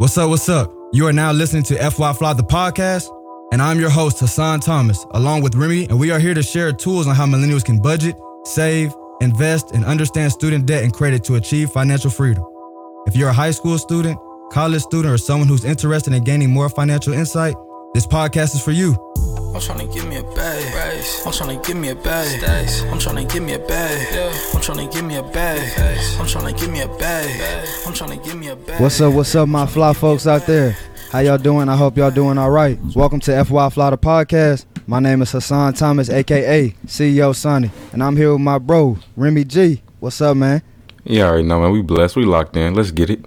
What's up? What's up? You are now listening to FY Fly the podcast, and I'm your host, Hassan Thomas, along with Remy, and we are here to share tools on how millennials can budget, save, invest, and understand student debt and credit to achieve financial freedom. If you're a high school student, college student, or someone who's interested in gaining more financial insight, this podcast is for you. I'm trying to give me a bag. I'm trying to give me a bag. I'm trying to give me a bag. I'm trying to give me a bag. I'm trying to give me a bag. I'm trying to give me a bag. What's up, what's up, my fly folks out there? How y'all doing? I hope y'all doing all right. Welcome to FY Fly the podcast. My name is Hassan Thomas, aka CEO Sonny, and I'm here with my bro, Remy G. What's up, man? Yeah, already know, man. We blessed. We locked in. Let's get it.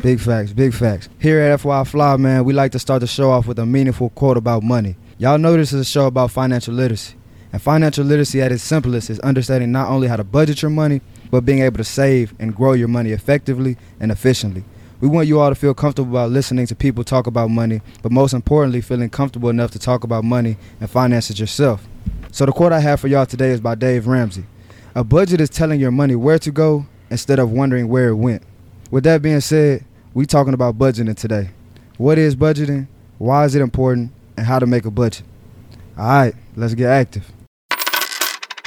Big facts, big facts. Here at FY Fly, man, we like to start the show off with a meaningful quote about money. Y'all know this is a show about financial literacy. And financial literacy at its simplest is understanding not only how to budget your money, but being able to save and grow your money effectively and efficiently. We want you all to feel comfortable about listening to people talk about money, but most importantly, feeling comfortable enough to talk about money and finances yourself. So the quote I have for y'all today is by Dave Ramsey. A budget is telling your money where to go instead of wondering where it went. With that being said, we talking about budgeting today. What is budgeting? Why is it important? And how to make a budget. All right, let's get active.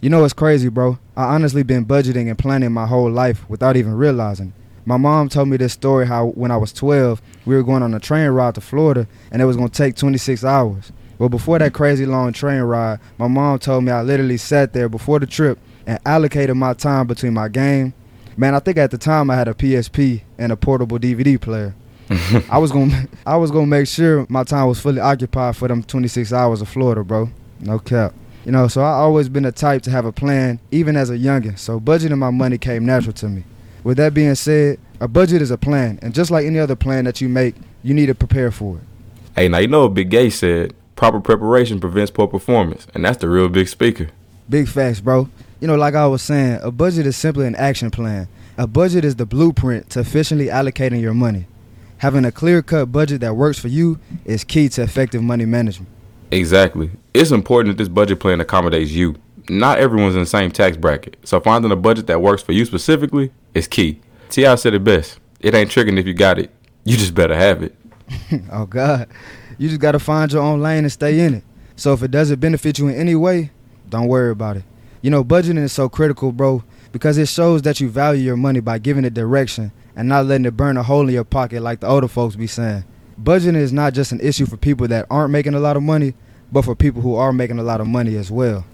You know what's crazy, bro? I honestly been budgeting and planning my whole life without even realizing. My mom told me this story how when I was 12, we were going on a train ride to Florida and it was going to take 26 hours. But before that crazy long train ride, my mom told me I literally sat there before the trip and allocated my time between my game. Man, I think at the time I had a PSP and a portable DVD player. I was gonna I was gonna make sure my time was fully occupied for them 26 hours of Florida, bro. No cap. You know, so I always been the type to have a plan, even as a youngin. So budgeting my money came natural to me. With that being said, a budget is a plan, and just like any other plan that you make, you need to prepare for it. Hey, now you know what Big Gay said. Proper preparation prevents poor performance, and that's the real big speaker. Big facts, bro. You know, like I was saying, a budget is simply an action plan. A budget is the blueprint to efficiently allocating your money. Having a clear cut budget that works for you is key to effective money management. Exactly. It's important that this budget plan accommodates you. Not everyone's in the same tax bracket, so finding a budget that works for you specifically is key. T.I. said it best. It ain't tricking if you got it. You just better have it. oh God, you just gotta find your own lane and stay in it. So if it doesn't benefit you in any way, don't worry about it. You know, budgeting is so critical, bro, because it shows that you value your money by giving it direction and not letting it burn a hole in your pocket like the older folks be saying. Budgeting is not just an issue for people that aren't making a lot of money, but for people who are making a lot of money as well.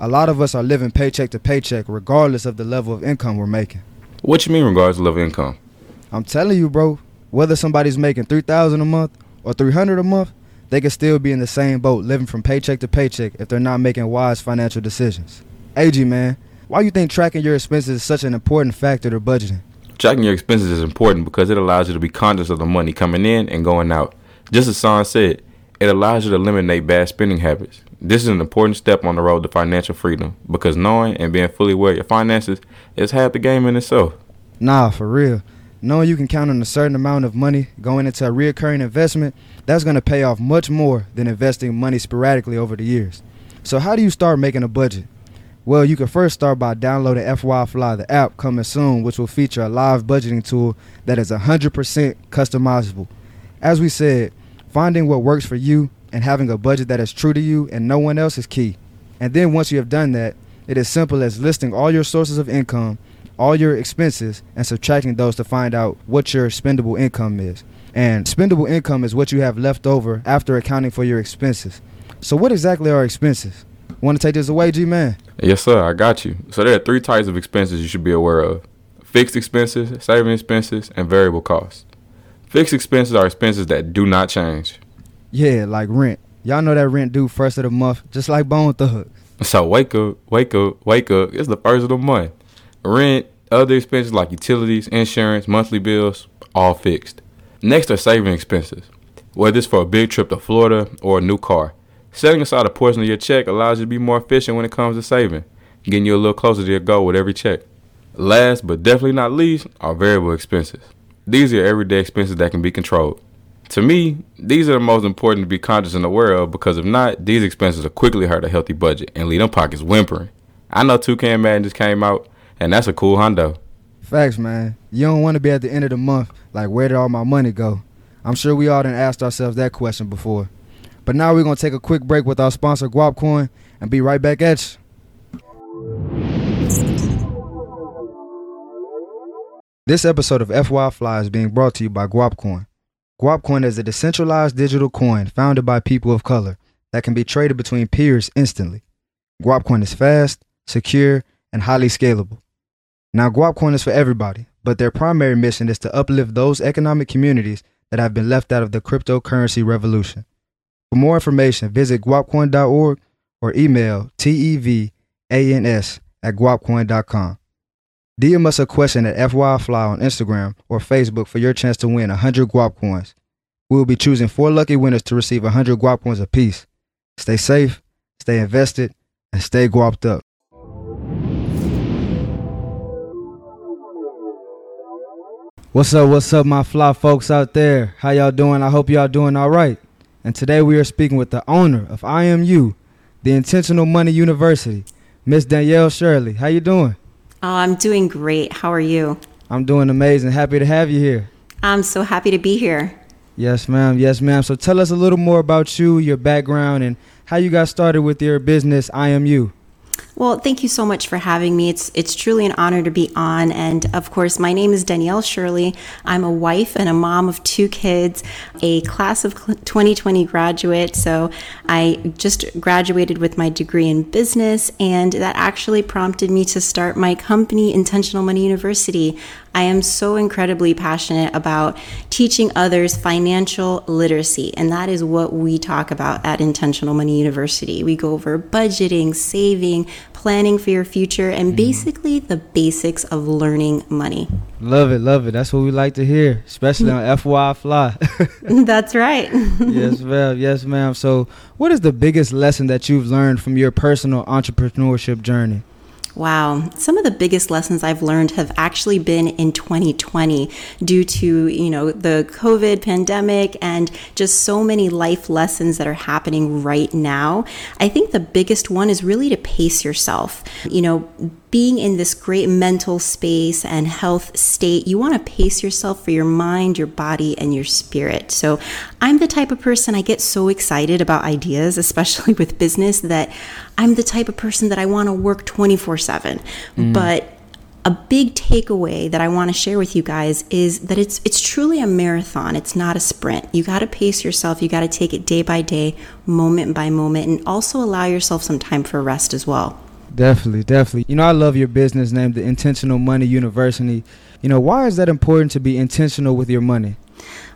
A lot of us are living paycheck to paycheck regardless of the level of income we're making. What you mean regardless to level of income? I'm telling you, bro, whether somebody's making 3000 a month or 300 a month, they could still be in the same boat living from paycheck to paycheck if they're not making wise financial decisions. AG, man, why you think tracking your expenses is such an important factor to budgeting? Tracking your expenses is important because it allows you to be conscious of the money coming in and going out. Just as Son said, it allows you to eliminate bad spending habits. This is an important step on the road to financial freedom because knowing and being fully aware of your finances is half the game in itself. Nah, for real. Knowing you can count on a certain amount of money going into a reoccurring investment, that's going to pay off much more than investing money sporadically over the years. So, how do you start making a budget? Well, you can first start by downloading FY Fly, the app coming soon, which will feature a live budgeting tool that is 100% customizable. As we said, finding what works for you and having a budget that is true to you and no one else is key. And then once you have done that, it is simple as listing all your sources of income, all your expenses, and subtracting those to find out what your spendable income is. And spendable income is what you have left over after accounting for your expenses. So, what exactly are expenses? Want to take this away, G Man? Yes, sir. I got you. So there are three types of expenses you should be aware of: fixed expenses, saving expenses, and variable costs. Fixed expenses are expenses that do not change. Yeah, like rent. Y'all know that rent due first of the month, just like Bone Thugs. So wake up, wake up, wake up. It's the first of the month. Rent, other expenses like utilities, insurance, monthly bills, all fixed. Next are saving expenses. Whether it's for a big trip to Florida or a new car, setting aside a portion of your check allows you to be more efficient when it comes to saving, getting you a little closer to your goal with every check. Last but definitely not least are variable expenses. These are everyday expenses that can be controlled. To me, these are the most important to be conscious and aware of because if not, these expenses will quickly hurt a healthy budget and leave them pockets whimpering. I know Toucan Madden just came out, and that's a cool hundo. Facts, man. You don't want to be at the end of the month like, where did all my money go? I'm sure we all done asked ourselves that question before. But now we're going to take a quick break with our sponsor, Guapcoin, and be right back at you. This episode of FY Fly is being brought to you by Guapcoin. Guapcoin is a decentralized digital coin founded by people of color that can be traded between peers instantly. Guapcoin is fast, secure, and highly scalable. Now, Guapcoin is for everybody, but their primary mission is to uplift those economic communities that have been left out of the cryptocurrency revolution. For more information, visit guapcoin.org or email tevans at guapcoin.com. DM us a question at FYFly on Instagram or Facebook for your chance to win 100 Guap coins. We will be choosing four lucky winners to receive 100 Guap coins apiece. Stay safe, stay invested, and stay guapped up. What's up, what's up, my fly folks out there? How y'all doing? I hope y'all doing all right. And today we are speaking with the owner of IMU, the Intentional Money University, Miss Danielle Shirley. How you doing? Oh, I'm doing great. How are you? I'm doing amazing. Happy to have you here. I'm so happy to be here. Yes, ma'am. Yes, ma'am. So tell us a little more about you, your background, and how you got started with your business, IMU. Well, thank you so much for having me. It's it's truly an honor to be on. And of course, my name is Danielle Shirley. I'm a wife and a mom of two kids, a class of 2020 graduate. So I just graduated with my degree in business, and that actually prompted me to start my company, Intentional Money University. I am so incredibly passionate about teaching others financial literacy, and that is what we talk about at Intentional Money University. We go over budgeting, saving, planning for your future, and mm-hmm. basically the basics of learning money. Love it, love it. That's what we like to hear, especially on FY Fly. That's right. yes, ma'am. Yes, ma'am. So, what is the biggest lesson that you've learned from your personal entrepreneurship journey? Wow. Some of the biggest lessons I've learned have actually been in 2020 due to, you know, the COVID pandemic and just so many life lessons that are happening right now. I think the biggest one is really to pace yourself. You know, being in this great mental space and health state, you want to pace yourself for your mind, your body, and your spirit. So, I'm the type of person I get so excited about ideas, especially with business, that I'm the type of person that I want to work 24 7. Mm. But a big takeaway that I want to share with you guys is that it's it's truly a marathon. It's not a sprint. You got to pace yourself. You got to take it day by day, moment by moment, and also allow yourself some time for rest as well. Definitely, definitely. You know, I love your business name, the Intentional Money University. You know, why is that important to be intentional with your money?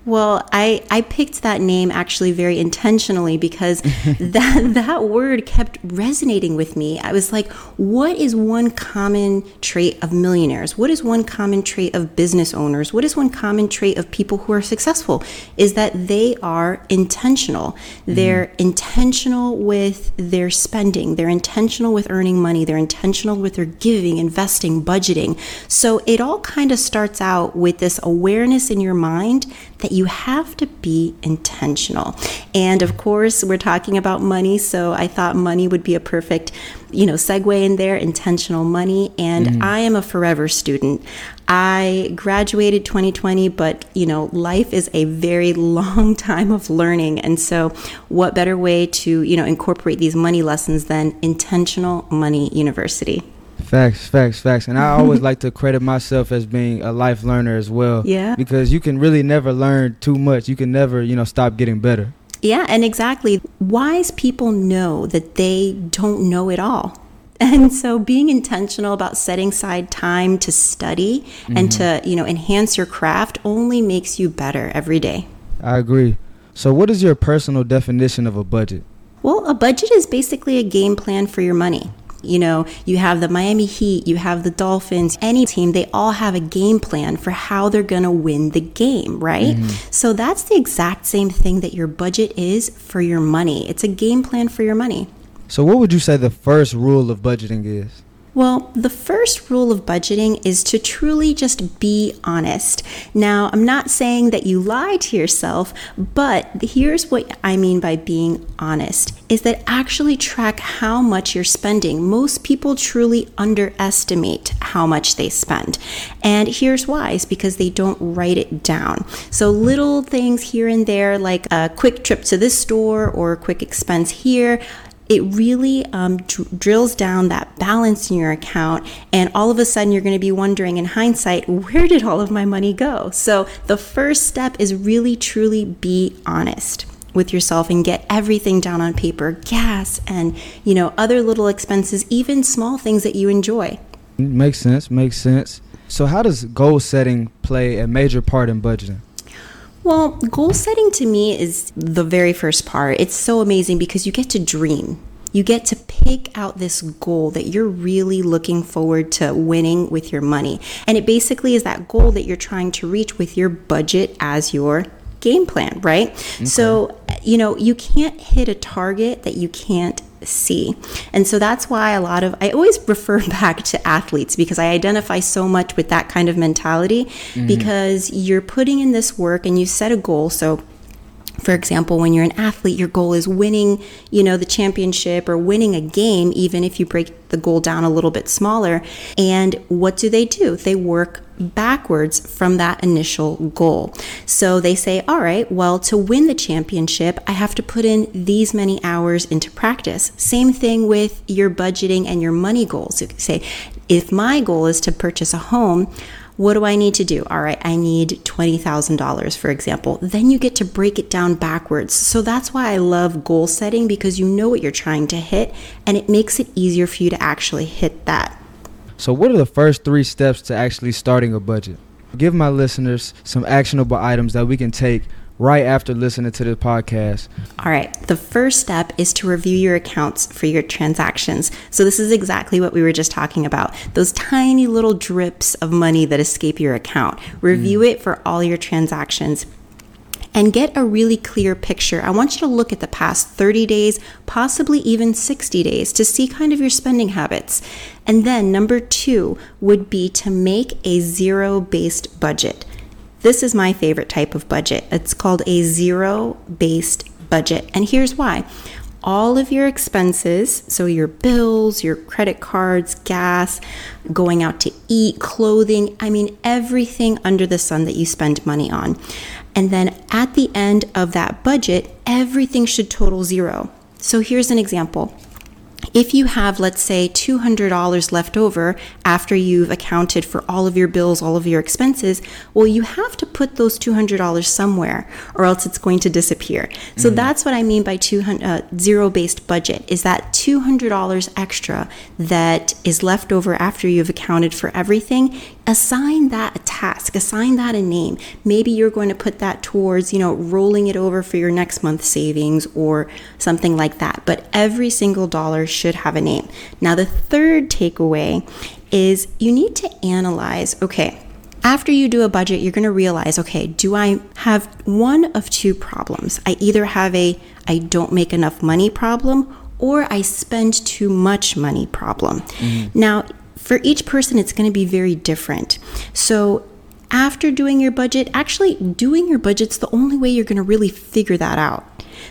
Well, I, I picked that name actually very intentionally because that that word kept resonating with me. I was like, what is one common trait of millionaires? What is one common trait of business owners? What is one common trait of people who are successful? Is that they are intentional. Mm-hmm. They're intentional with their spending. They're intentional with earning money. They're intentional with their giving, investing, budgeting. So it all kind of starts out with this awareness in your mind that you have to be intentional. And of course, we're talking about money, so I thought money would be a perfect, you know, segue in there, intentional money. And mm-hmm. I am a forever student. I graduated 2020, but you know, life is a very long time of learning. And so, what better way to, you know, incorporate these money lessons than Intentional Money University? Facts, facts, facts. And I always like to credit myself as being a life learner as well. Yeah. Because you can really never learn too much. You can never, you know, stop getting better. Yeah, and exactly. Wise people know that they don't know it all. And so being intentional about setting aside time to study mm-hmm. and to, you know, enhance your craft only makes you better every day. I agree. So what is your personal definition of a budget? Well, a budget is basically a game plan for your money. You know, you have the Miami Heat, you have the Dolphins, any team, they all have a game plan for how they're going to win the game, right? Mm-hmm. So that's the exact same thing that your budget is for your money. It's a game plan for your money. So, what would you say the first rule of budgeting is? Well, the first rule of budgeting is to truly just be honest. Now, I'm not saying that you lie to yourself, but here's what I mean by being honest is that actually track how much you're spending. Most people truly underestimate how much they spend. And here's why is because they don't write it down. So little things here and there like a quick trip to this store or a quick expense here it really um, dr- drills down that balance in your account. And all of a sudden, you're going to be wondering in hindsight, where did all of my money go? So, the first step is really truly be honest with yourself and get everything down on paper gas and you know other little expenses even small things that you enjoy makes sense makes sense so how does goal setting play a major part in budgeting well, goal setting to me is the very first part. It's so amazing because you get to dream. You get to pick out this goal that you're really looking forward to winning with your money. And it basically is that goal that you're trying to reach with your budget as your game plan, right? Okay. So, you know, you can't hit a target that you can't see. And so that's why a lot of, I always refer back to athletes because I identify so much with that kind of mentality mm-hmm. because you're putting in this work and you set a goal. So, for example, when you're an athlete, your goal is winning, you know, the championship or winning a game, even if you break the goal down a little bit smaller. And what do they do? They work backwards from that initial goal. So they say, all right, well, to win the championship, I have to put in these many hours into practice. Same thing with your budgeting and your money goals. You say, if my goal is to purchase a home, what do I need to do? All right, I need $20,000, for example. Then you get to break it down backwards. So that's why I love goal setting because you know what you're trying to hit and it makes it easier for you to actually hit that. So, what are the first three steps to actually starting a budget? Give my listeners some actionable items that we can take right after listening to this podcast. All right. The first step is to review your accounts for your transactions. So, this is exactly what we were just talking about those tiny little drips of money that escape your account. Review mm. it for all your transactions and get a really clear picture. I want you to look at the past 30 days, possibly even 60 days, to see kind of your spending habits. And then, number two would be to make a zero based budget. This is my favorite type of budget. It's called a zero based budget. And here's why all of your expenses, so your bills, your credit cards, gas, going out to eat, clothing, I mean, everything under the sun that you spend money on. And then at the end of that budget, everything should total zero. So here's an example if you have, let's say, $200 left over after you've accounted for all of your bills, all of your expenses, well, you have to put those $200 somewhere or else it's going to disappear. So mm-hmm. that's what I mean by 200, uh, zero based budget is that $200 extra that is left over after you've accounted for everything. Assign that a task, assign that a name. Maybe you're going to put that towards, you know, rolling it over for your next month savings or something like that. But every single dollar should have a name. Now, the third takeaway is you need to analyze okay, after you do a budget, you're going to realize okay, do I have one of two problems? I either have a I don't make enough money problem or I spend too much money problem. Mm-hmm. Now, for each person, it's going to be very different. So, after doing your budget, actually doing your budget's the only way you're going to really figure that out.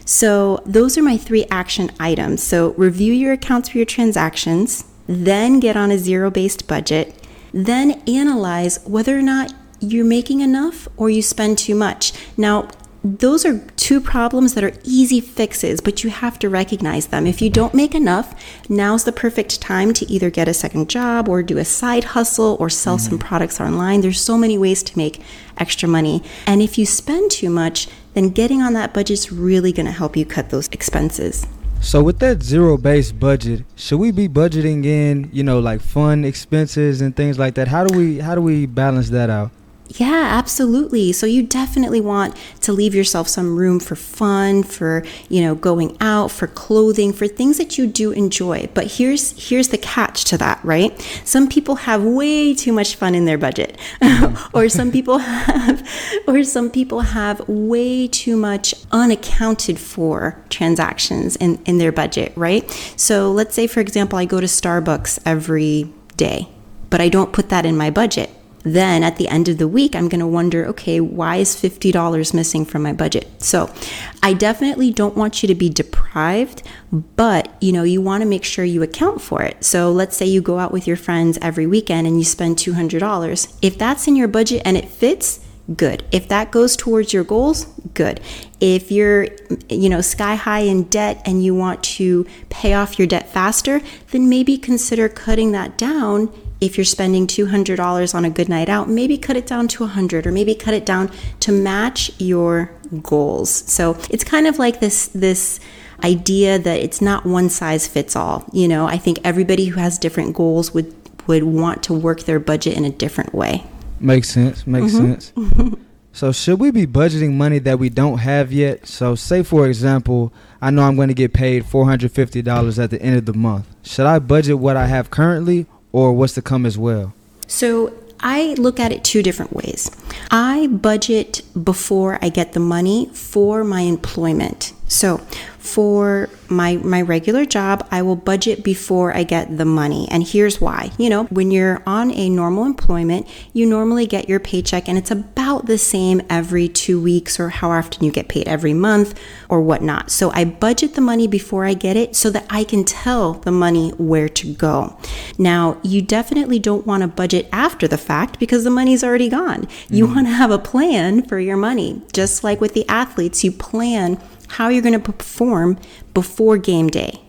So, those are my three action items. So, review your accounts for your transactions, then get on a zero based budget, then analyze whether or not you're making enough or you spend too much. Now, those are two problems that are easy fixes, but you have to recognize them. If you don't make enough, now's the perfect time to either get a second job or do a side hustle or sell mm-hmm. some products online. There's so many ways to make extra money. And if you spend too much, then getting on that budget is really going to help you cut those expenses. So with that zero based budget, should we be budgeting in, you know, like fun expenses and things like that? How do we how do we balance that out? Yeah, absolutely. So you definitely want to leave yourself some room for fun, for, you know, going out, for clothing, for things that you do enjoy. But here's here's the catch to that, right? Some people have way too much fun in their budget. Mm-hmm. or some people have or some people have way too much unaccounted for transactions in in their budget, right? So let's say for example I go to Starbucks every day, but I don't put that in my budget. Then at the end of the week, I'm going to wonder, okay, why is $50 missing from my budget? So I definitely don't want you to be deprived, but you know, you want to make sure you account for it. So let's say you go out with your friends every weekend and you spend $200. If that's in your budget and it fits, good. If that goes towards your goals, good. If you're, you know, sky high in debt and you want to pay off your debt faster, then maybe consider cutting that down if you're spending $200 on a good night out, maybe cut it down to 100 or maybe cut it down to match your goals. So it's kind of like this this idea that it's not one size fits all. You know, I think everybody who has different goals would would want to work their budget in a different way. Makes sense. Makes Mm-hmm. sense. so should we be budgeting money that we don't have yet? So say for example, I know I'm going to get paid $450 at the end of the month. Should I budget what I have currently or what's to come as well? So I look at it two different ways. I budget before I get the money for my employment. So for my my regular job, I will budget before I get the money. And here's why. You know, when you're on a normal employment, you normally get your paycheck and it's about the same every 2 weeks or how often you get paid every month or whatnot. So I budget the money before I get it so that I can tell the money where to go. Now, you definitely don't want to budget after the fact because the money's already gone. You mm-hmm. want to have a plan for your money. Just like with the athletes, you plan how you're going to perform before game day.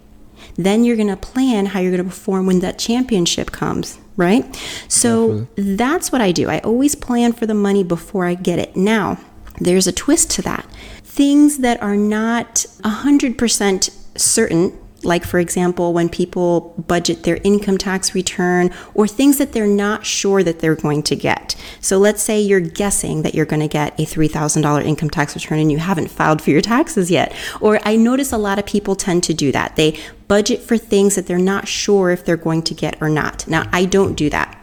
Then you're going to plan how you're going to perform when that championship comes, right? So that's what I do. I always plan for the money before I get it. Now, there's a twist to that. Things that are not 100% certain like for example when people budget their income tax return or things that they're not sure that they're going to get. So let's say you're guessing that you're going to get a $3000 income tax return and you haven't filed for your taxes yet. Or i notice a lot of people tend to do that. They budget for things that they're not sure if they're going to get or not. Now i don't do that.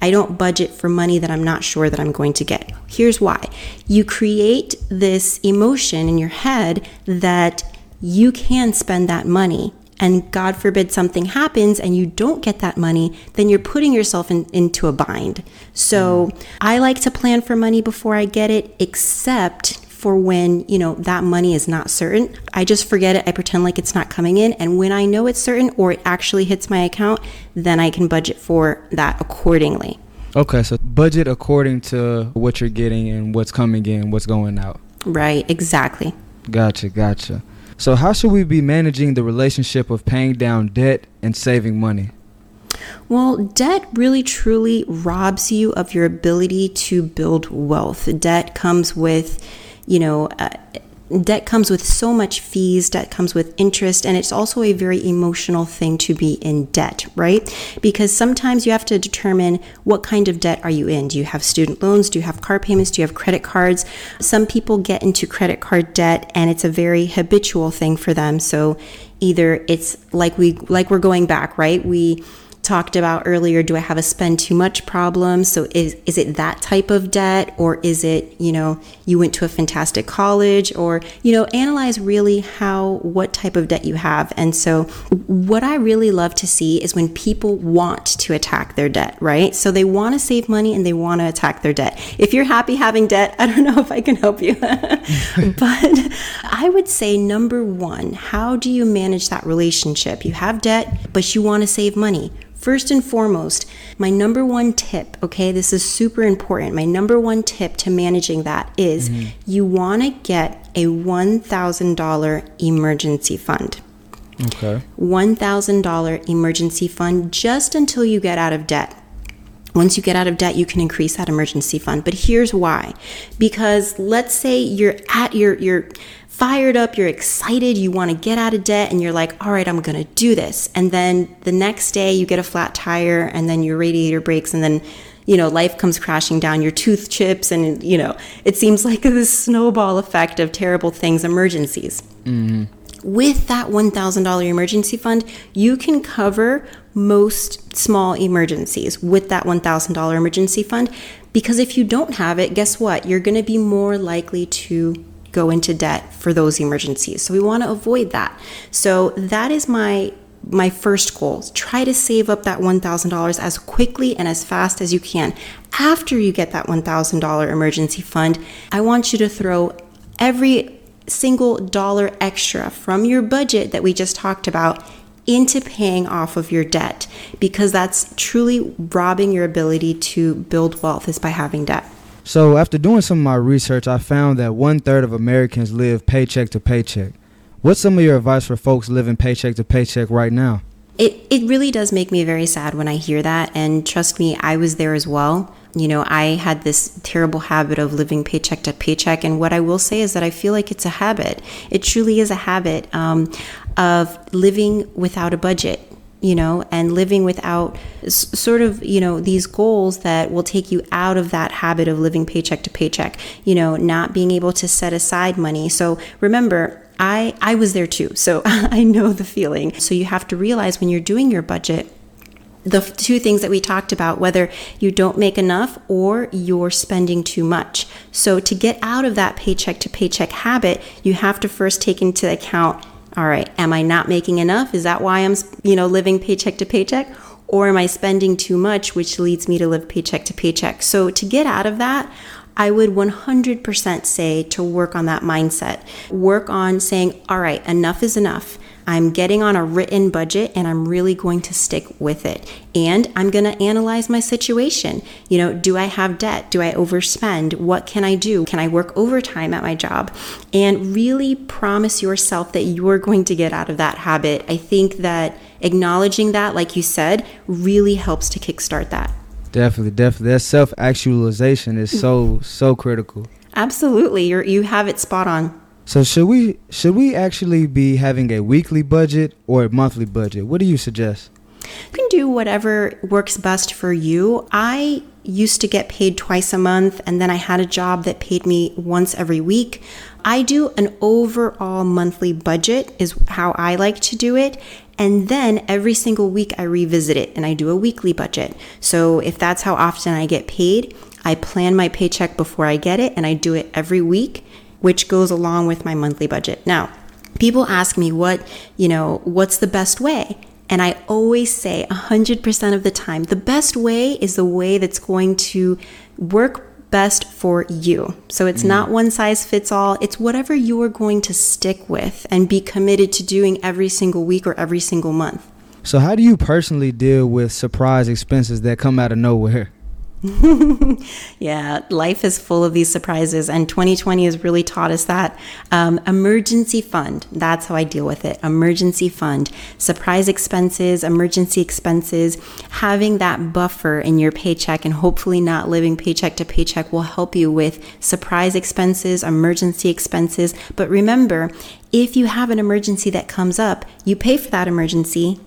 I don't budget for money that I'm not sure that I'm going to get. Here's why. You create this emotion in your head that you can spend that money and God forbid something happens and you don't get that money, then you're putting yourself in, into a bind. So I like to plan for money before I get it, except for when, you know, that money is not certain. I just forget it. I pretend like it's not coming in. And when I know it's certain or it actually hits my account, then I can budget for that accordingly. Okay, so budget according to what you're getting and what's coming in, what's going out. Right, exactly. Gotcha, gotcha. So how should we be managing the relationship of paying down debt and saving money? Well, debt really truly robs you of your ability to build wealth. Debt comes with, you know, uh, debt comes with so much fees, debt comes with interest, and it's also a very emotional thing to be in debt, right? Because sometimes you have to determine what kind of debt are you in? Do you have student loans? Do you have car payments? Do you have credit cards? Some people get into credit card debt and it's a very habitual thing for them. So either it's like we like we're going back, right? We talked about earlier do i have a spend too much problem? So is is it that type of debt or is it you know you went to a fantastic college or you know analyze really how what type of debt you have. And so what i really love to see is when people want to attack their debt right? So they want to save money and they want to attack their debt. If you're happy having debt i don't know if i can help you. But i would say number 1 how do you manage that relationship? You have debt but you want to save money First and foremost, my number one tip, okay, this is super important. My number one tip to managing that is mm-hmm. you want to get a $1,000 emergency fund. Okay. $1,000 emergency fund just until you get out of debt. Once you get out of debt, you can increase that emergency fund. But here's why. Because let's say you're at your you're fired up, you're excited, you want to get out of debt and you're like, "All right, I'm going to do this." And then the next day you get a flat tire and then your radiator breaks and then you know, life comes crashing down, your tooth chips, and, you know, it seems like this snowball effect of terrible things, emergencies. Mm-hmm. With that $1,000 emergency fund, you can cover most small emergencies with that $1,000 emergency fund. Because if you don't have it, guess what? You're going to be more likely to go into debt for those emergencies. So we want to avoid that. So that is my my first goal try to save up that $1000 as quickly and as fast as you can after you get that $1000 emergency fund i want you to throw every single dollar extra from your budget that we just talked about into paying off of your debt because that's truly robbing your ability to build wealth is by having debt So, after doing some of my research, I found that one third of Americans live paycheck to paycheck. What's some of your advice for folks living paycheck to paycheck right now? It it really does make me very sad when I hear that and trust me, I was there as well. You know, I had this terrible habit of living paycheck to paycheck and what I will say is that I feel like it's a habit. It truly is a habit um, of living without a budget you know, and living without sort of, you know, these goals that will take you out of that habit of living paycheck to paycheck, you know, not being able to set aside money. So remember, I, I was there too. So I know the feeling. So you have to realize when you're doing your budget, the two things that we talked about whether you don't make enough or you're spending too much. So to get out of that paycheck to paycheck habit, you have to first take into account all right, am I not making enough? Is that why I'm, you know, living paycheck to paycheck? Or am I spending too much, which leads me to live paycheck to paycheck? So to get out of that, I would 100% say to work on that mindset. Work on saying, all right, enough is enough. I'm getting on a written budget and I'm really going to stick with it. And I'm going to analyze my situation. You know, do I have debt? Do I overspend? What can I do? Can I work overtime at my job? And really promise yourself that you're going to get out of that habit. I think that acknowledging that, like you said, really helps to kickstart that. Definitely, definitely. That self actualization is so so critical. Absolutely. You're you have it spot on. So should we should we actually be having a weekly budget or a monthly budget? What do you suggest? You can do whatever works best for you. I used to get paid twice a month, and then I had a job that paid me once every week. I do an overall monthly budget, is how I like to do it. And then every single week I revisit it and I do a weekly budget. So if that's how often I get paid, I plan my paycheck before I get it and I do it every week, which goes along with my monthly budget. Now, people ask me what, you know, what's the best way? And I always say 100% of the time, the best way is the way that's going to work best for you. So it's not mm. one size fits all. It's whatever you are going to stick with and be committed to doing every single week or every single month. So how do you personally deal with surprise expenses that come out of nowhere? Yeah, life is full of these surprises, and 2020 has really taught us that. Um, emergency fund, that's how I deal with it. Emergency fund, surprise expenses, emergency expenses, having that buffer in your paycheck and hopefully not living paycheck to paycheck will help you with surprise expenses, emergency expenses. But remember, if you have an emergency that comes up, you pay for that emergency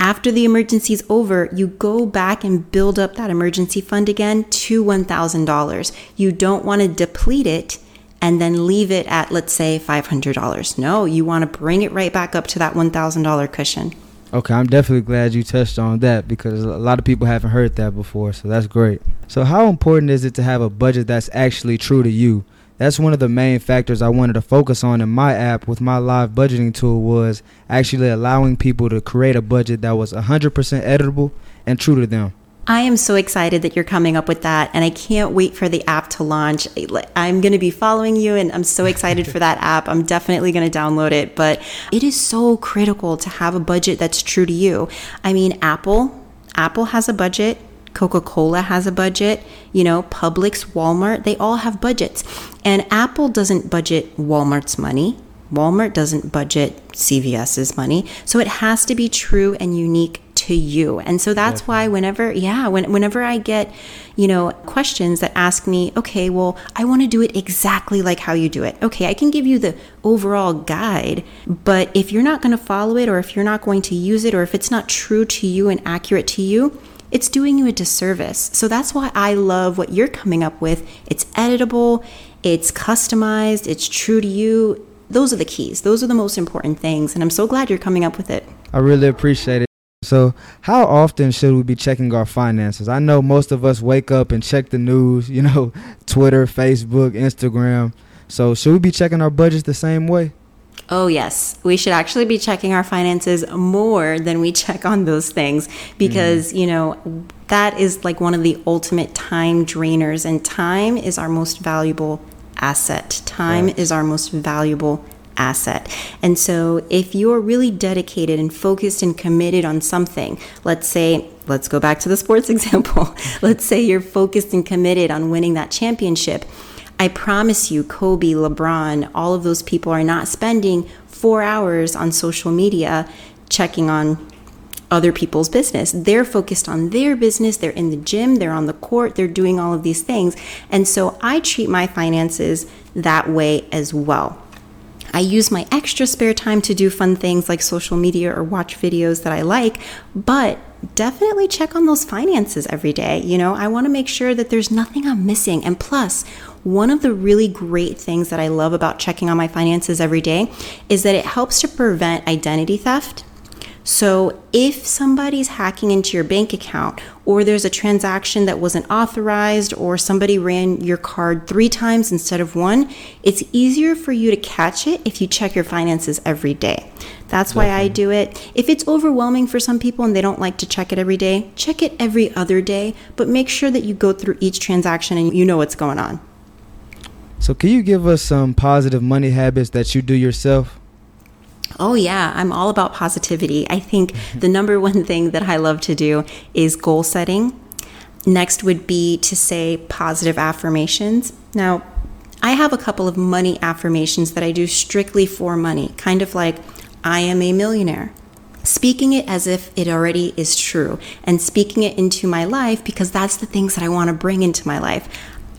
after the emergency is over, you go back and build up that emergency fund again to $1,000. You don't want to deplete it and then leave it at, let's say, $500. No, you want to bring it right back up to that $1,000 cushion. Okay, I'm definitely glad you touched on that because a lot of people haven't heard that before, so that's great. So, how important is it to have a budget that's actually true to you? That's one of the main factors I wanted to focus on in my app with my live budgeting tool was actually allowing people to create a budget that was 100% editable and true to them. I am so excited that you're coming up with that, and I can't wait for the app to launch. I'm going to be following you, and I'm so excited for that app. I'm definitely going to download it, but it is so critical to have a budget that's true to you. I mean, Apple, Apple has a budget. Coca Cola has a budget, you know, Publix, Walmart, they all have budgets. And Apple doesn't budget Walmart's money. Walmart doesn't budget CVS's money. So it has to be true and unique to you. And so that's why whenever yeah, when, whenever I get, you know, questions that ask me, okay, well, I want to do it exactly like how you do it. Okay, I can give you the overall guide, but if you're not going to follow it or if you're not going to use it or if it's not true to you and accurate to you, it's doing you a disservice. So that's why I love what you're coming up with. It's editable, it's customized, it's true to you. Those are the keys. Those are the most important things. And I'm so glad you're coming up with it. I really appreciate it. So, how often should we be checking our finances? I know most of us wake up and check the news, you know, Twitter, Facebook, Instagram. So, should we be checking our budgets the same way? Oh, yes. We should actually be checking our finances more than we check on those things because, mm-hmm. you know, that is like one of the ultimate time drainers, and time is our most valuable asset. Time Right. is our most valuable asset. And so, if you're really dedicated and focused and committed on something, let's say, let's go back to the sports example. let's say you're focused and committed on winning that championship. I promise you, Kobe, LeBron, all of those people are not spending four hours on social media checking on other people's business. They're focused on their business. They're in the gym, they're on the court, they're doing all of these things. And so I treat my finances that way as well. I use my extra spare time to do fun things like social media or watch videos that I like, but definitely check on those finances every day. You know, I want to make sure that there's nothing I'm missing. And plus, one of the really great things that I love about checking on my finances every day is that it helps to prevent identity theft. So, if somebody's hacking into your bank account, or there's a transaction that wasn't authorized, or somebody ran your card three times instead of one, it's easier for you to catch it if you check your finances every day. That's why I do it. If it's overwhelming for some people and they don't like to check it every day, check it every other day, but make sure that you go through each transaction and you know what's going on. So, can you give us some positive money habits that you do yourself? Oh, yeah, I'm all about positivity. I think mm-hmm. the number one thing that I love to do is goal setting. Next would be to say positive affirmations. Now, I have a couple of money affirmations that I do strictly for money, kind of like, I am a millionaire. Speaking it as if it already is true and speaking it into my life because that's the things that I want to bring into my life.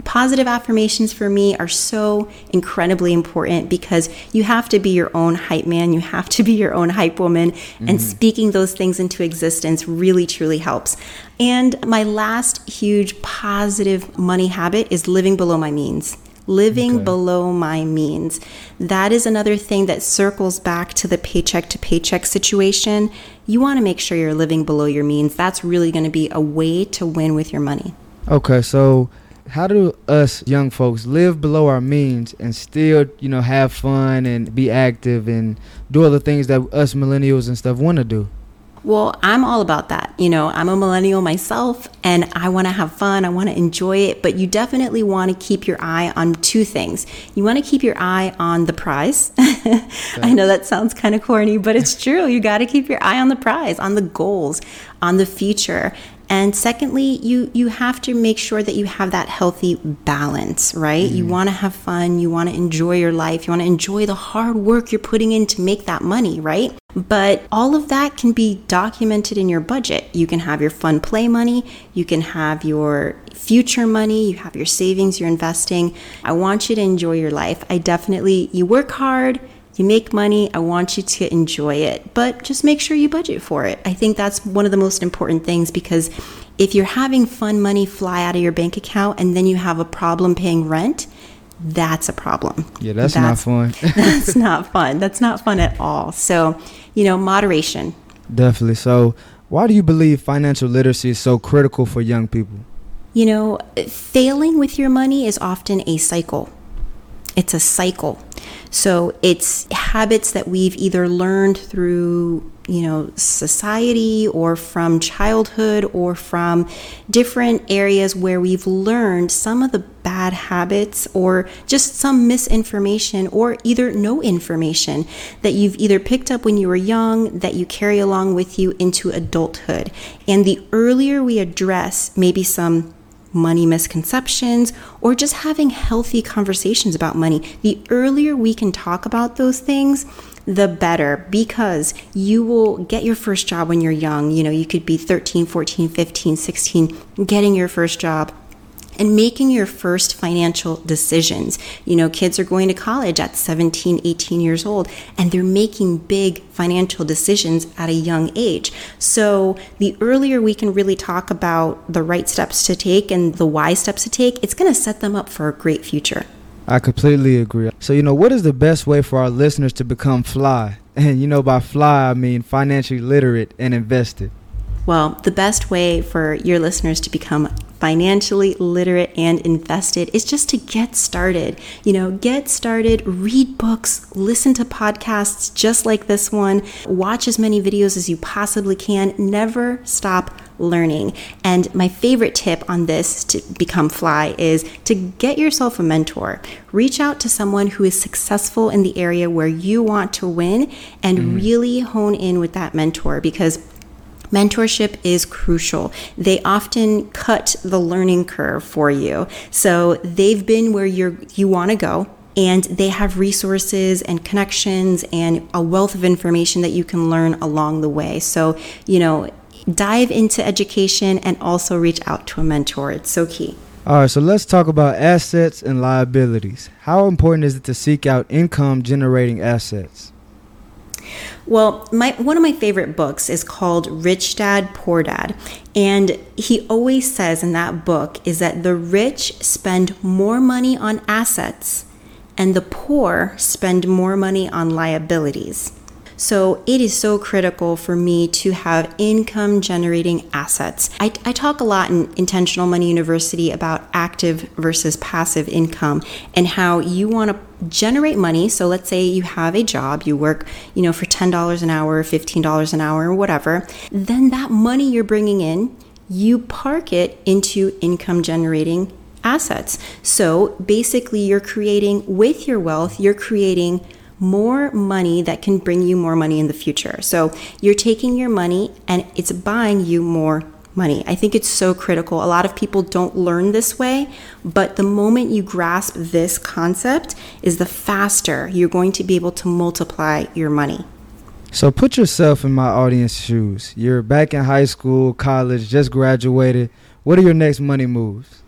Positive affirmations for me are so incredibly important because you have to be your own hype man, you have to be your own hype woman, and mm-hmm. speaking those things into existence really truly helps. And my last huge positive money habit is living below my means. Living Okay. below my means. That is another thing that circles back to the paycheck to paycheck situation. You want to make sure you're living below your means. That's really going to be a way to win with your money. Okay, so how do us young folks live below our means and still, you know, have fun and be active and do all the things that us millennials and stuff want to do? Well, I'm all about that. You know, I'm a millennial myself and I want to have fun. I want to enjoy it, but you definitely want to keep your eye on two things. You want to keep your eye on the prize. I know that sounds kind of corny, but it's true. You got to keep your eye on the prize, on the goals, on the future. And secondly, you you have to make sure that you have that healthy balance, right? You mm-hmm. want to have fun, you want to enjoy your life, you want to enjoy the hard work you're putting in to make that money, right? But all of that can be documented in your budget. You can have your fun play money, you can have your future money, you have your savings, you're investing. I want you to enjoy your life. I definitely you work hard, you make money. I want you to enjoy it, but just make sure you budget for it. I think that's one of the most important things because if you're having fun money fly out of your bank account and then you have a problem paying rent, that's a problem. Yeah, that's, not fun. that's not fun. That's not fun at all. So, you know, moderation. Definitely. So, why do you believe financial literacy is so critical for young people? You know, failing with your money is often a cycle. It's a cycle. So it's habits that we've either learned through, you know, society or from childhood or from different areas where we've learned some of the bad habits or just some misinformation or either no information that you've either picked up when you were young that you carry along with you into adulthood. And the earlier we address maybe some money misconceptions or just having healthy conversations about money. The earlier we can talk about those things, the better because you will get your first job when you're young. You know, you could be 13, 14, 15, 16, getting your first job and making your first financial decisions. You know, kids are going to college at 17, 18 years old, and they're making big financial decisions at a young age. So, the earlier we can really talk about the right steps to take and the wise steps to take, it's going to set them up for a great future. I completely agree. So, you know, what is the best way for our listeners to become fly? And, you know, by fly, I mean financially literate and invested. Well, the best way for your listeners to become financially literate and invested is just to get started. You know, get started, read books, listen to podcasts just like this one, watch as many videos as you possibly can. Never stop learning. And my favorite tip on this to become fly is to get yourself a mentor. Reach out to someone who is successful in the area where you want to win and mm. really hone in with that mentor because mentorship is crucial. They often cut the learning curve for you. So they've been where you're you want to go and they have resources and connections and a wealth of information that you can learn along the way. So, you know, dive into education and also reach out to a mentor. It's so key. All right, so let's talk about assets and liabilities. How important is it to seek out income generating assets? Well, my one of my favorite books is called Rich Dad Poor Dad, and he always says in that book is that the rich spend more money on assets and the poor spend more money on liabilities. So it is so critical for me to have income generating assets. I, I, talk a lot in Intentional Money University about active versus passive income and how you want to generate money. So let's say you have a job, you work, you know, for $10 an hour, $15 an hour, or whatever. Then that money you're bringing in, you park it into income generating assets. So basically, you're creating with your wealth, you're creating more money that can bring you more money in the future. So you're taking your money and it's buying you more money. I think it's so critical. A lot of people don't learn this way, but the moment you grasp this concept is the faster you're going to be able to multiply your money. So put yourself in my audience shoes. You're back in high school, college, just graduated. What are your next money moves?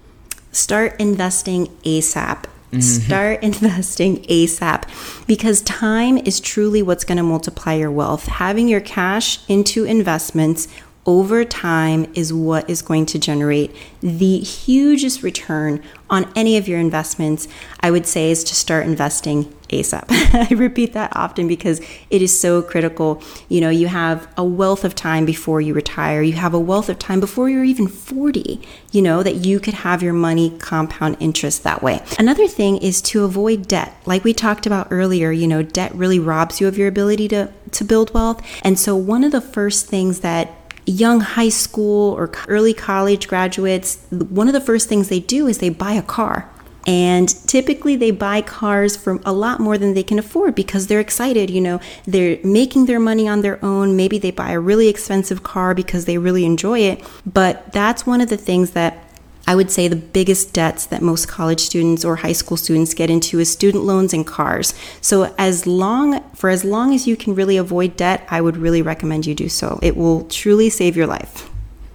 Start investing ASAP. Mm-hmm. Start investing ASAP because time is truly what's going to multiply your wealth. Having your cash into investments over time is what is going to generate the hugest return on any of your investments. I would say is to start investing ASAP. I repeat that often because it is so critical. You know, you have a wealth of time before you retire, you have a wealth of time before you're even 40, you know, that you could have your money compound interest that way. Another thing is to avoid debt. Like we talked about earlier, you know, debt really robs you of your ability to, to build wealth. And so, one of the first things that young high school or early college graduates, one of the first things they do is they buy a car. And typically they buy cars for a lot more than they can afford because they're excited. You know, they're making their money on their own. Maybe they buy a really expensive car because they really enjoy it. But that's one of the things that I would say the biggest debts that most college students or high school students get into is student loans and cars. So as long for as long as you can really avoid debt, I would really recommend you do so. It will truly save your life.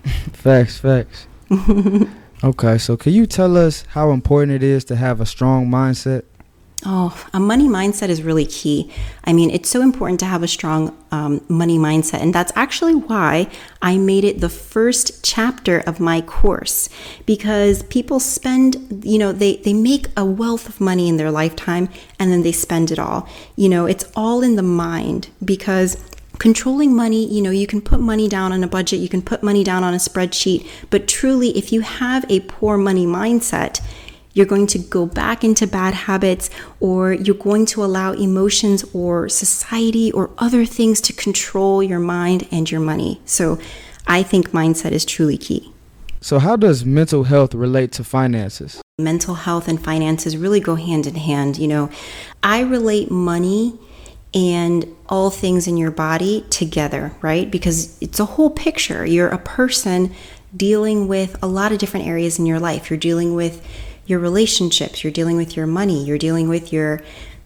facts, facts. okay, so can you tell us how important it is to have a strong mindset? Oh, a money mindset is really key. I mean, it's so important to have a strong um, money mindset. And that's actually why I made it the first chapter of my course because people spend, you know, they, they make a wealth of money in their lifetime and then they spend it all. You know, it's all in the mind because controlling money, you know, you can put money down on a budget, you can put money down on a spreadsheet, but truly, if you have a poor money mindset, you're going to go back into bad habits, or you're going to allow emotions or society or other things to control your mind and your money. So I think mindset is truly key. So, how does mental health relate to finances? Mental health and finances really go hand in hand. You know, I relate money and all things in your body together, right? Because it's a whole picture. You're a person dealing with a lot of different areas in your life. You're dealing with your relationships, you're dealing with your money, you're dealing with your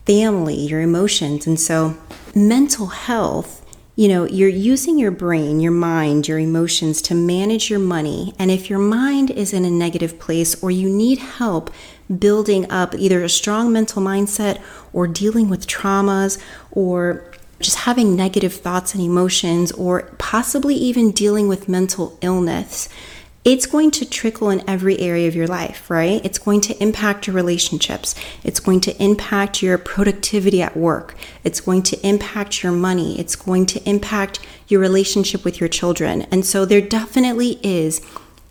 family, your emotions. And so, mental health, you know, you're using your brain, your mind, your emotions to manage your money. And if your mind is in a negative place or you need help building up either a strong mental mindset or dealing with traumas or just having negative thoughts and emotions or possibly even dealing with mental illness, it's going to trickle in every area of your life, right? It's going to impact your relationships. It's going to impact your productivity at work. It's going to impact your money. It's going to impact your relationship with your children. And so there definitely is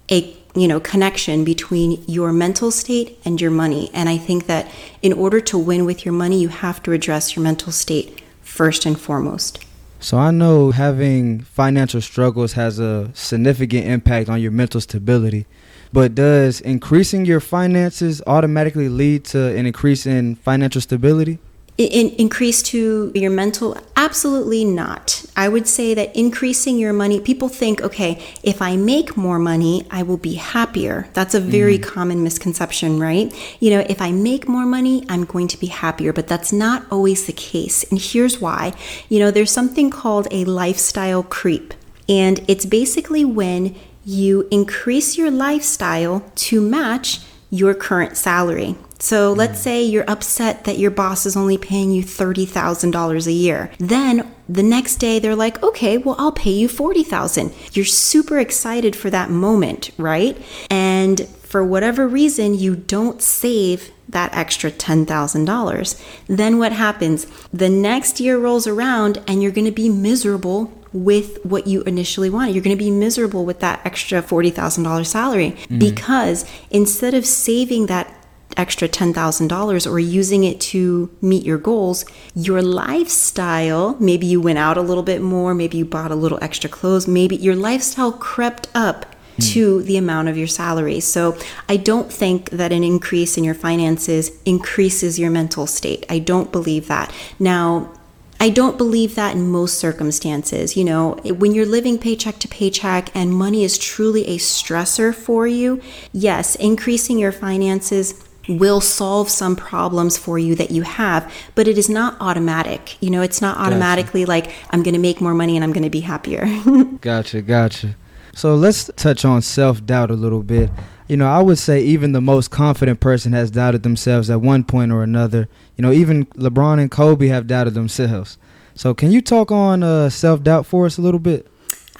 a you know connection between your mental state and your money and i think that in order to win with your money you have to address your mental state first and foremost So I know having financial struggles has a significant impact on your mental stability. But does increasing your finances automatically lead to an increase in financial stability? In, increase to your mental? Absolutely not. I would say that increasing your money people think okay if i make more money i will be happier. That's a very mm-hmm. common misconception right? You know if i make more money i'm going to be happier but that's not always the case and here's why. You know there's something called a lifestyle creep and it's basically when you increase your lifestyle to match your current salary. So let's mm. say you're upset that your boss is only paying you $30,000 a year. Then the next day they're like, "Okay, well I'll pay you 40,000." You're super excited for that moment, right? And for whatever reason you don't save that extra $10,000. Then what happens? The next year rolls around and you're going to be miserable with what you initially wanted. You're going to be miserable with that extra $40,000 salary mm-hmm. because instead of saving that extra $10,000 or using it to meet your goals, your lifestyle, maybe you went out a little bit more, maybe you bought a little extra clothes, maybe your lifestyle crept up Mm. to the amount of your salary. So I don't think that an increase in your finances increases your mental state. I don't believe that. Now, I don't believe that in most circumstances. You know, when you're living paycheck to paycheck and money is truly a stressor for you, yes, increasing your finances will solve some problems for you that you have, but it is not automatic. You know, it's not automatically like I'm going to make more money and I'm going to be happier. Gotcha, gotcha. So let's touch on self doubt a little bit. You know, I would say even the most confident person has doubted themselves at one point or another. You know, even LeBron and Kobe have doubted themselves. So can you talk on uh, self doubt for us a little bit?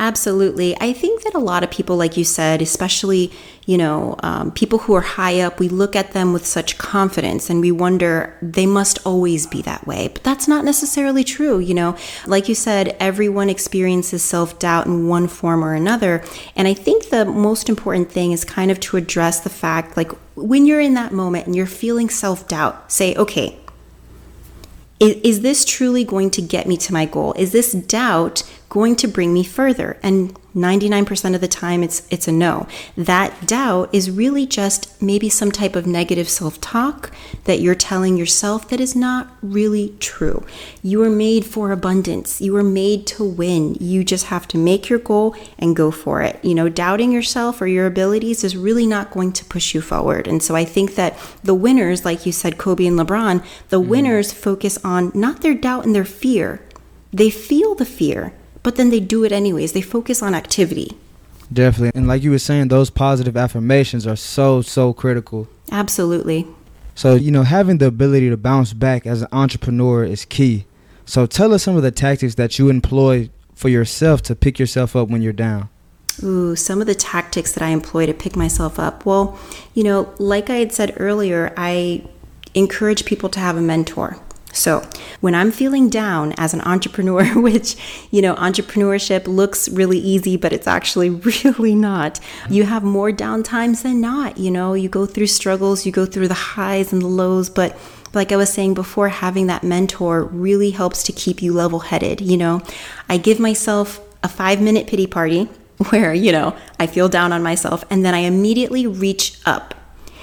Absolutely. I think that a lot of people, like you said, especially, you know, um, people who are high up, we look at them with such confidence and we wonder they must always be that way. But that's not necessarily true. You know, like you said, everyone experiences self doubt in one form or another. And I think the most important thing is kind of to address the fact like when you're in that moment and you're feeling self doubt, say, okay, is, is this truly going to get me to my goal? Is this doubt going to bring me further? And 99% of the time it's it's a no. That doubt is really just maybe some type of negative self-talk that you're telling yourself that is not really true. You are made for abundance. You are made to win. You just have to make your goal and go for it. You know, doubting yourself or your abilities is really not going to push you forward. And so I think that the winners, like you said Kobe and LeBron, the mm-hmm. winners focus on not their doubt and their fear. They feel the fear but then they do it anyways. They focus on activity. Definitely. And like you were saying, those positive affirmations are so, so critical. Absolutely. So, you know, having the ability to bounce back as an entrepreneur is key. So, tell us some of the tactics that you employ for yourself to pick yourself up when you're down. Ooh, some of the tactics that I employ to pick myself up. Well, you know, like I had said earlier, I encourage people to have a mentor. So, when I'm feeling down as an entrepreneur, which, you know, entrepreneurship looks really easy, but it's actually really not, you have more down times than not. You know, you go through struggles, you go through the highs and the lows, but like I was saying before, having that mentor really helps to keep you level headed. You know, I give myself a five minute pity party where, you know, I feel down on myself and then I immediately reach up.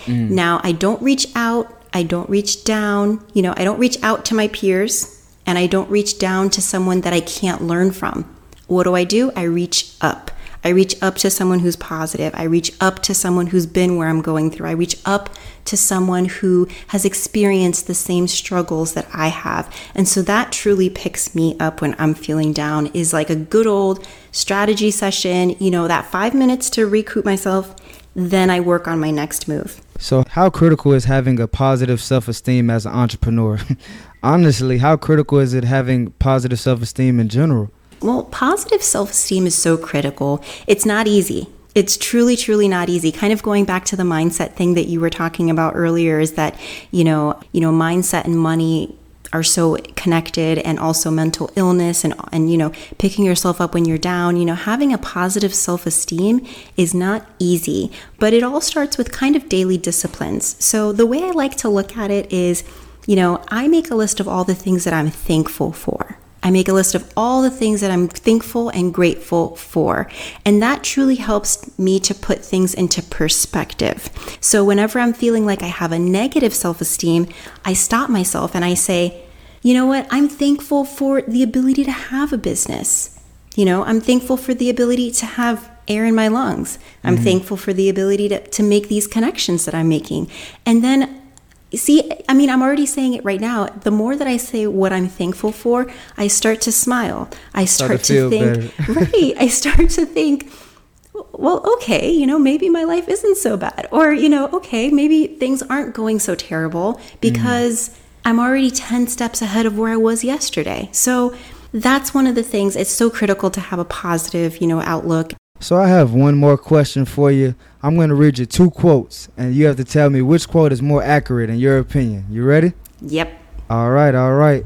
Mm. Now, I don't reach out I don't reach down, you know, I don't reach out to my peers and I don't reach down to someone that I can't learn from. What do I do? I reach up. I reach up to someone who's positive. I reach up to someone who's been where I'm going through. I reach up to someone who has experienced the same struggles that I have. And so that truly picks me up when I'm feeling down is like a good old strategy session, you know, that 5 minutes to recoup myself, then I work on my next move. So, how critical is having a positive self esteem as an entrepreneur? Honestly, how critical is it having positive self esteem in general? Well, positive self esteem is so critical. It's not easy. It's truly, truly not easy. Kind of going back to the mindset thing that you were talking about earlier is that, you know, you know, mindset and money are so connected and also mental illness and and you know picking yourself up when you're down you know having a positive self-esteem is not easy but it all starts with kind of daily disciplines. So the way i like to look at it is you know i make a list of all the things that i'm thankful for I make a list of all the things that I'm thankful and grateful for. And that truly helps me to put things into perspective. So, whenever I'm feeling like I have a negative self esteem, I stop myself and I say, you know what? I'm thankful for the ability to have a business. You know, I'm thankful for the ability to have air in my lungs. I'm mm-hmm. thankful for the ability to, to make these connections that I'm making. And then See, I mean, I'm already saying it right now. The more that I say what I'm thankful for, I start to smile. I start, to, to think, right. I start to think, well, okay, you know, maybe my life isn't so bad. Or, you know, okay, maybe things aren't going so terrible because mm. I'm already 10 steps ahead of where I was yesterday. So that's one of the things. It's so critical to have a positive, you know, outlook. So I have one more question for you. I'm going to read you two quotes, and you have to tell me which quote is more accurate in your opinion. You ready? Yep. All right, all right.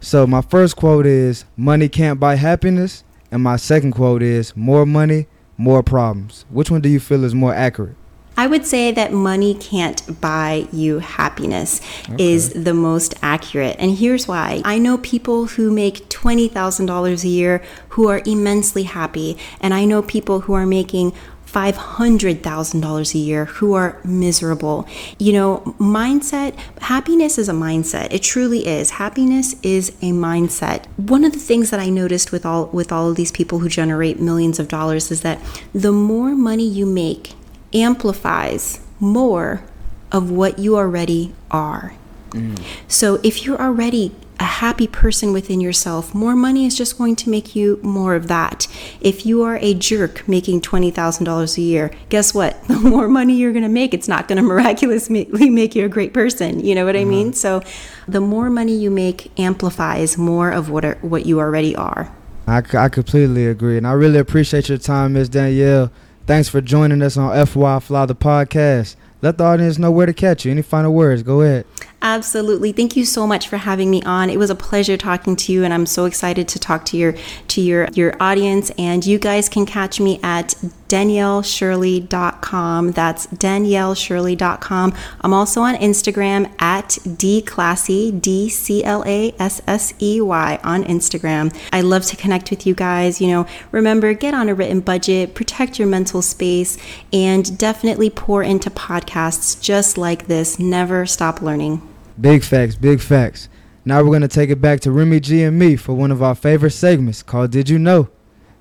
So my first quote is money can't buy happiness, and my second quote is more money, more problems. Which one do you feel is more accurate? I would say that money can't buy you happiness okay. is the most accurate. And here's why. I know people who make $20,000 a year who are immensely happy, and I know people who are making $500,000 a year who are miserable. You know, mindset, happiness is a mindset. It truly is. Happiness is a mindset. One of the things that I noticed with all with all of these people who generate millions of dollars is that the more money you make amplifies more of what you already are. Mm. So if you're already a happy person within yourself, more money is just going to make you more of that. If you are a jerk making $20,000 a year, guess what? The more money you're going to make, it's not going to miraculously make you a great person. You know what mm-hmm. I mean? So the more money you make amplifies more of what, are, what you already are. I, I completely agree. And I really appreciate your time, Ms. Danielle. Thanks for joining us on FY Fly the podcast. Let the audience know where to catch you. Any final words? Go ahead. Absolutely. Thank you so much for having me on. It was a pleasure talking to you and I'm so excited to talk to your to your your audience and you guys can catch me at danielleshirley.com. That's danielleshirley.com. I'm also on Instagram at dclassey, D C L A S S E Y on Instagram. I love to connect with you guys. You know, remember, get on a written budget, protect your mental space, and definitely pour into podcasts just like this. Never stop learning. Big facts, big facts. Now we're going to take it back to Remy G and me for one of our favorite segments called Did You Know?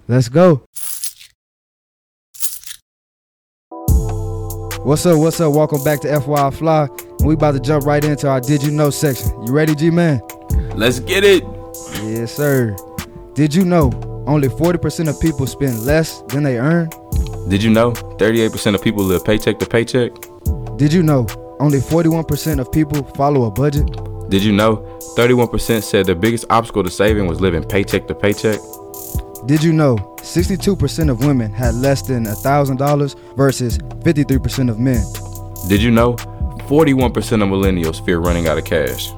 Let's go. What's up? What's up? Welcome back to FY Fly. We about to jump right into our Did You Know section. You ready, G Man? Let's get it. Yes, sir. Did you know only 40% of people spend less than they earn? Did you know 38% of people live paycheck to paycheck? Did you know only 41% of people follow a budget. Did you know 31% said the biggest obstacle to saving was living paycheck to paycheck? Did you know 62% of women had less than $1,000 versus 53% of men? Did you know 41% of millennials fear running out of cash?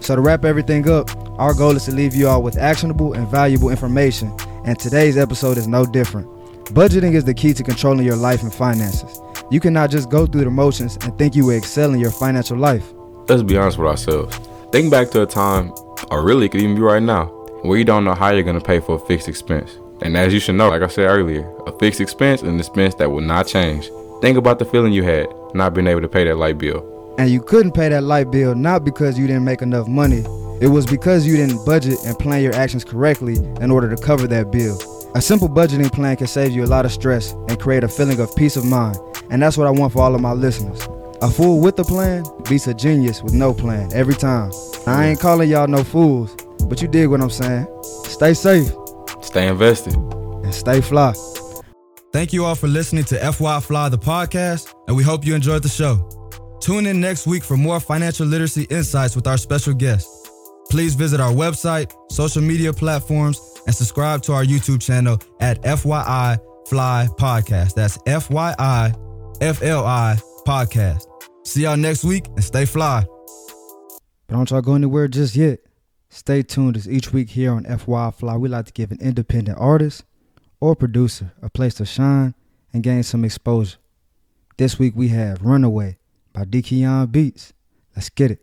So, to wrap everything up, our goal is to leave you all with actionable and valuable information, and today's episode is no different. Budgeting is the key to controlling your life and finances. You cannot just go through the motions and think you will excel in your financial life. Let's be honest with ourselves. Think back to a time, or really it could even be right now, where you don't know how you're going to pay for a fixed expense. And as you should know, like I said earlier, a fixed expense is an expense that will not change. Think about the feeling you had not being able to pay that light bill. And you couldn't pay that light bill not because you didn't make enough money. It was because you didn't budget and plan your actions correctly in order to cover that bill. A simple budgeting plan can save you a lot of stress and create a feeling of peace of mind. And that's what I want for all of my listeners. A fool with a plan beats a genius with no plan every time. I ain't calling y'all no fools, but you dig what I'm saying. Stay safe, stay invested, and stay fly. Thank you all for listening to FY Fly the podcast, and we hope you enjoyed the show. Tune in next week for more financial literacy insights with our special guest. Please visit our website, social media platforms, and subscribe to our YouTube channel at FYI Fly Podcast. That's FYI FLI Podcast. See y'all next week and stay fly. But don't y'all go anywhere just yet. Stay tuned as each week here on FY Fly, we like to give an independent artist or producer a place to shine and gain some exposure. This week we have Runaway by Dekeon Beats. Let's get it.